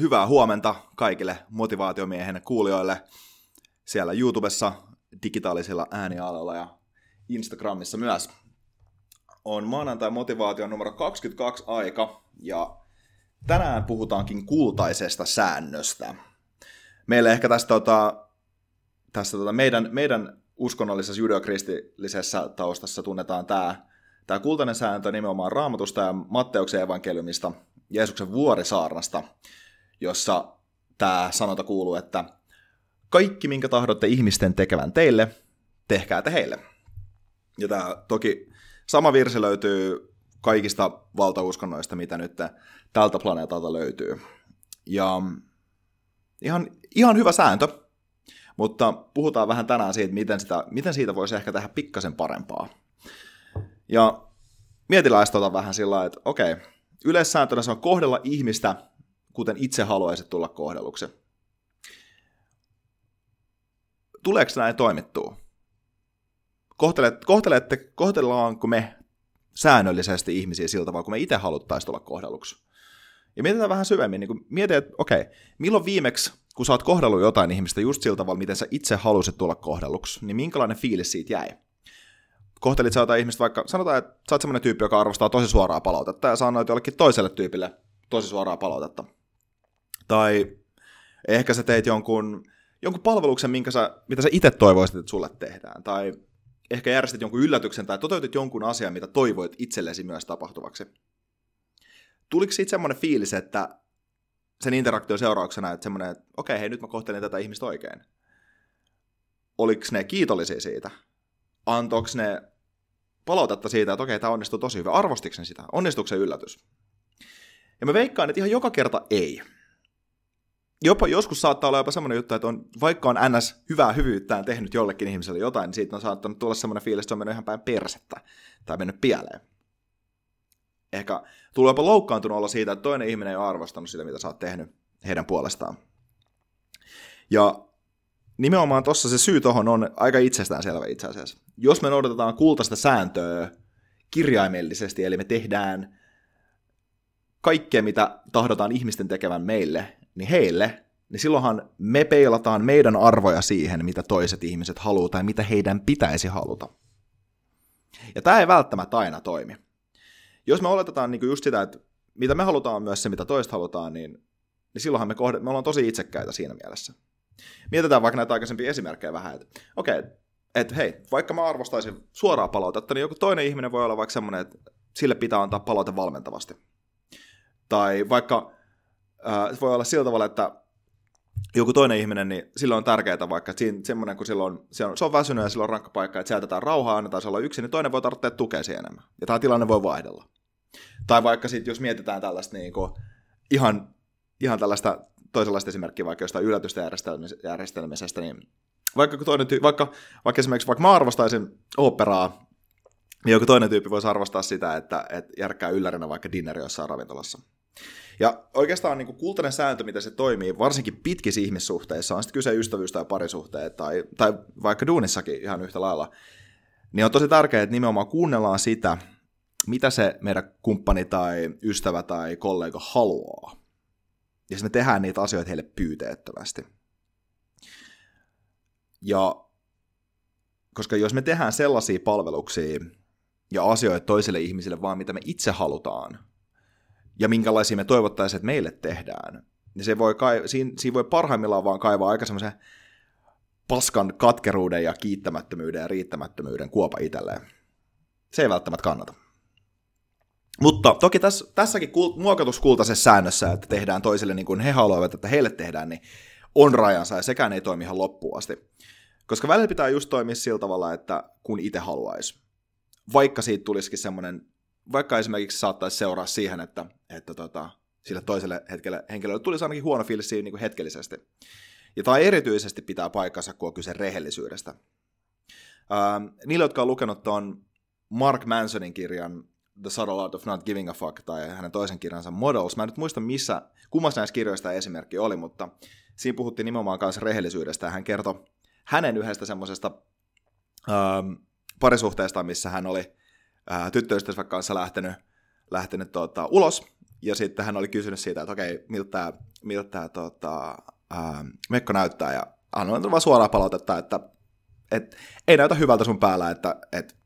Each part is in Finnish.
hyvää huomenta kaikille motivaatiomiehen kuulijoille siellä YouTubessa, digitaalisilla äänialoilla ja Instagramissa myös. On maanantai motivaatio numero 22 aika ja tänään puhutaankin kultaisesta säännöstä. Meille ehkä tästä, tota, tästä tota, meidän, meidän uskonnollisessa judeokristillisessä taustassa tunnetaan tämä tämä kultainen sääntö nimenomaan raamatusta ja Matteuksen evankeliumista, Jeesuksen vuorisaarnasta, jossa tämä sanota kuuluu, että kaikki, minkä tahdotte ihmisten tekevän teille, tehkää te heille. Ja tämä toki sama virsi löytyy kaikista valtauskonnoista, mitä nyt tältä planeetalta löytyy. Ja ihan, ihan hyvä sääntö, mutta puhutaan vähän tänään siitä, miten, sitä, miten siitä voisi ehkä tehdä pikkasen parempaa. Ja mietiläistä vähän sillä että okei, yleissääntönä se on kohdella ihmistä kuten itse haluaisit tulla kohdelluksi. Tuleeko näin toimittua? Kohtelet, kohtelette, kohtellaanko me säännöllisesti ihmisiä siltä tavalla, kun me itse haluttaisiin tulla kohdelluksi? Ja mietitään vähän syvemmin, niin mietit, että okei, milloin viimeksi, kun sä oot kohdellut jotain ihmistä just sillä tavalla, miten sä itse halusit tulla kohdelluksi, niin minkälainen fiilis siitä jäi? Kohtelit sä jotain ihmistä, vaikka sanotaan, että sä oot semmoinen tyyppi, joka arvostaa tosi suoraa palautetta, ja sanoit jollekin toiselle tyypille tosi suoraa palautetta. Tai ehkä sä teit jonkun, jonkun palveluksen, minkä sä, mitä sä itse toivoisit, että sulle tehdään. Tai ehkä järjestit jonkun yllätyksen tai toteutit jonkun asian, mitä toivoit itsellesi myös tapahtuvaksi. Tuliko siitä semmoinen fiilis, että sen interaktion seurauksena, että semmoinen, että okei, okay, hei, nyt mä kohtelen tätä ihmistä oikein. Oliko ne kiitollisia siitä? Antoiko ne palautetta siitä, että okei, okay, tämä onnistui tosi hyvin. Arvostiko ne sitä? Onnistuiko se yllätys? Ja mä veikkaan, että ihan joka kerta ei jopa joskus saattaa olla jopa semmoinen juttu, että on, vaikka on ns. hyvää hyvyyttään tehnyt jollekin ihmiselle jotain, niin siitä on saattanut tulla semmoinen fiilis, että se on mennyt ihan päin persettä tai mennyt pieleen. Ehkä tulee jopa loukkaantunut olla siitä, että toinen ihminen ei ole arvostanut sitä, mitä sä oot tehnyt heidän puolestaan. Ja nimenomaan tuossa se syy tuohon on aika itsestäänselvä itse asiassa. Jos me noudatetaan kultaista sääntöä kirjaimellisesti, eli me tehdään kaikkea, mitä tahdotaan ihmisten tekevän meille, niin heille, niin silloinhan me peilataan meidän arvoja siihen, mitä toiset ihmiset haluaa tai mitä heidän pitäisi haluta. Ja tämä ei välttämättä aina toimi. Jos me oletetaan niin just sitä, että mitä me halutaan myös se, mitä toiset halutaan, niin, niin silloinhan me, kohde, me ollaan tosi itsekkäitä siinä mielessä. Mietitään vaikka näitä aikaisempia esimerkkejä vähän, että okei, okay, että hei, vaikka mä arvostaisin suoraa palautetta, niin joku toinen ihminen voi olla vaikka semmoinen, että sille pitää antaa palaute valmentavasti. Tai vaikka äh, voi olla sillä tavalla, että joku toinen ihminen, niin silloin on tärkeää vaikka, että siinä, semmoinen, kun silloin, se on, se on väsynyt ja silloin on rankka paikka, että sieltä rauhaa, annetaan se olla yksin, niin toinen voi tarvitse tukea siihen enemmän. Ja tämä tilanne voi vaihdella. Tai vaikka sitten, jos mietitään tällaista niin kuin, ihan, ihan tällaista toisenlaista esimerkkiä vaikka jostain yllätystä järjestelmisestä, niin vaikka, toinen tyy- vaikka, vaikka esimerkiksi vaikka mä arvostaisin operaa, niin joku toinen tyyppi voisi arvostaa sitä, että, että järkkää yllärinä vaikka dinneri jossain ravintolassa. Ja oikeastaan niin kuin kultainen sääntö, miten se toimii, varsinkin pitkissä ihmissuhteissa, on sitten kyse ystävyys- tai parisuhteet, tai, tai vaikka duunissakin ihan yhtä lailla, niin on tosi tärkeää, että nimenomaan kuunnellaan sitä, mitä se meidän kumppani tai ystävä tai kollega haluaa. Ja sitten me tehdään niitä asioita heille pyyteettömästi. Ja koska jos me tehdään sellaisia palveluksia ja asioita toiselle ihmiselle vaan mitä me itse halutaan, ja minkälaisia me toivottaisiin, että meille tehdään, niin se voi kai, siinä, siinä voi parhaimmillaan vaan kaivaa aika semmoisen paskan katkeruuden ja kiittämättömyyden ja riittämättömyyden kuopa itselleen. Se ei välttämättä kannata. Mutta toki tässä, tässäkin kult, muokatuskultaisessa säännössä, että tehdään toisille niin kuin he haluavat, että heille tehdään, niin on rajansa ja sekään ei toimi ihan loppuun asti. Koska välillä pitää just toimia sillä tavalla, että kun itse haluaisi. Vaikka siitä tulisikin semmoinen, vaikka esimerkiksi saattaisi seuraa siihen, että, että tota, sille toiselle hetkelle, henkilölle tulisi ainakin huono fiilis niin kuin hetkellisesti. Ja tai erityisesti pitää paikkansa, kun on kyse rehellisyydestä. Ähm, niille, jotka on lukenut tuon Mark Mansonin kirjan The Subtle Art of Not Giving a Fuck tai hänen toisen kirjansa Models. Mä en nyt muista, missä, kummassa näistä kirjoista esimerkki oli, mutta siinä puhuttiin nimenomaan kanssa rehellisyydestä ja hän kertoi hänen yhdestä semmoisesta ähm, parisuhteesta, missä hän oli äh, tyttöystävänsä kanssa lähtenyt, lähtenyt tuota, ulos ja sitten hän oli kysynyt siitä, että okei, miltä tämä, miltä tota, äh, mekko näyttää ja annoin vaan suoraa palautetta, että et, ei näytä hyvältä sun päällä, että et,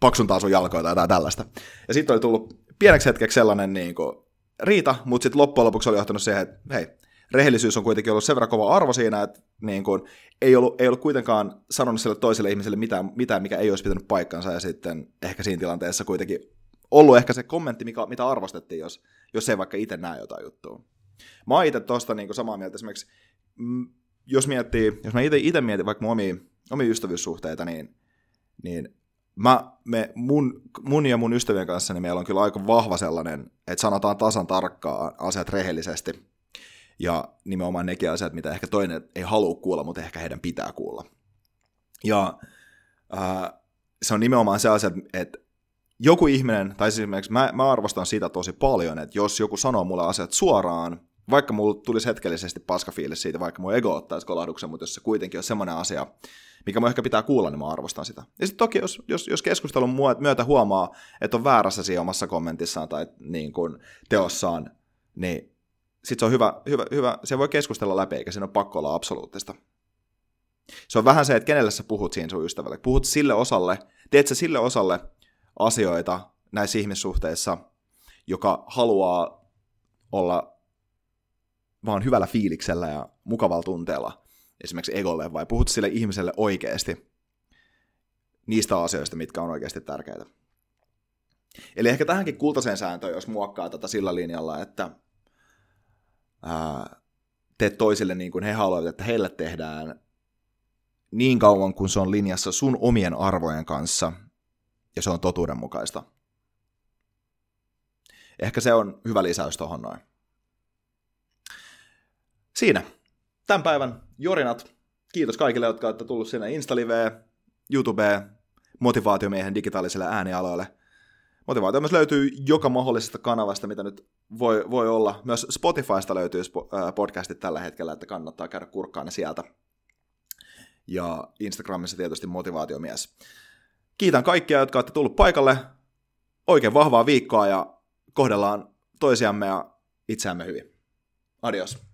paksuntaa sun jalkoja tai tällaista. Ja sitten oli tullut pieneksi hetkeksi sellainen niin kuin, riita, mutta sitten loppujen lopuksi oli johtanut siihen, että hei, rehellisyys on kuitenkin ollut sen verran kova arvo siinä, että niin kuin, ei, ollut, ei ollut kuitenkaan sanonut sille toiselle ihmiselle mitään, mitään, mikä ei olisi pitänyt paikkansa, ja sitten ehkä siinä tilanteessa kuitenkin ollut ehkä se kommentti, mikä, mitä arvostettiin, jos, jos ei vaikka itse näe jotain juttua. Mä oon itse tosta niin samaa mieltä esimerkiksi, mm, jos miettii, jos mä itse mietin vaikka mun omia, omia ystävyyssuhteita, niin, niin mä, me, mun, mun ja mun ystävien kanssa niin meillä on kyllä aika vahva sellainen, että sanotaan tasan tarkkaan asiat rehellisesti. Ja nimenomaan nekin asiat, mitä ehkä toinen ei halua kuulla, mutta ehkä heidän pitää kuulla. Ja äh, se on nimenomaan se asia, että joku ihminen, tai siis esimerkiksi mä, mä arvostan sitä tosi paljon, että jos joku sanoo mulle asiat suoraan, vaikka mulla tulisi hetkellisesti paskafiilis siitä, vaikka mun ego ottaisi kolahduksen, mutta jos se kuitenkin on semmoinen asia, mikä mun ehkä pitää kuulla, niin mä arvostan sitä. Ja sitten toki, jos, jos, jos keskustelun myötä huomaa, että on väärässä siinä omassa kommentissaan tai niin kuin teossaan, niin sitten se on hyvä, hyvä, hyvä, se voi keskustella läpi, eikä siinä ole pakko olla absoluuttista. Se on vähän se, että kenelle sä puhut siinä sun ystävälle. Puhut sille osalle, teet sä sille osalle asioita näissä ihmissuhteissa, joka haluaa olla vaan hyvällä fiiliksellä ja mukavalla tunteella esimerkiksi egolle, vai puhut sille ihmiselle oikeasti niistä asioista, mitkä on oikeasti tärkeitä. Eli ehkä tähänkin kultaiseen sääntöön, jos muokkaa tätä sillä linjalla, että ää, teet toisille niin kuin he haluavat, että heille tehdään niin kauan, kun se on linjassa sun omien arvojen kanssa, ja se on totuudenmukaista. Ehkä se on hyvä lisäys tuohon noin. Siinä. Tämän päivän jorinat. Kiitos kaikille, jotka olette tullut sinne Instaliveen, YouTubeen, motivaatiomiehen digitaaliselle äänialoille. Motivaatio myös löytyy joka mahdollisesta kanavasta, mitä nyt voi, voi olla. Myös Spotifysta löytyy podcastit tällä hetkellä, että kannattaa käydä kurkkaan ne sieltä. Ja Instagramissa tietysti motivaatiomies. Kiitän kaikkia, jotka olette tullut paikalle. Oikein vahvaa viikkoa ja kohdellaan toisiamme ja itseämme hyvin. Adios.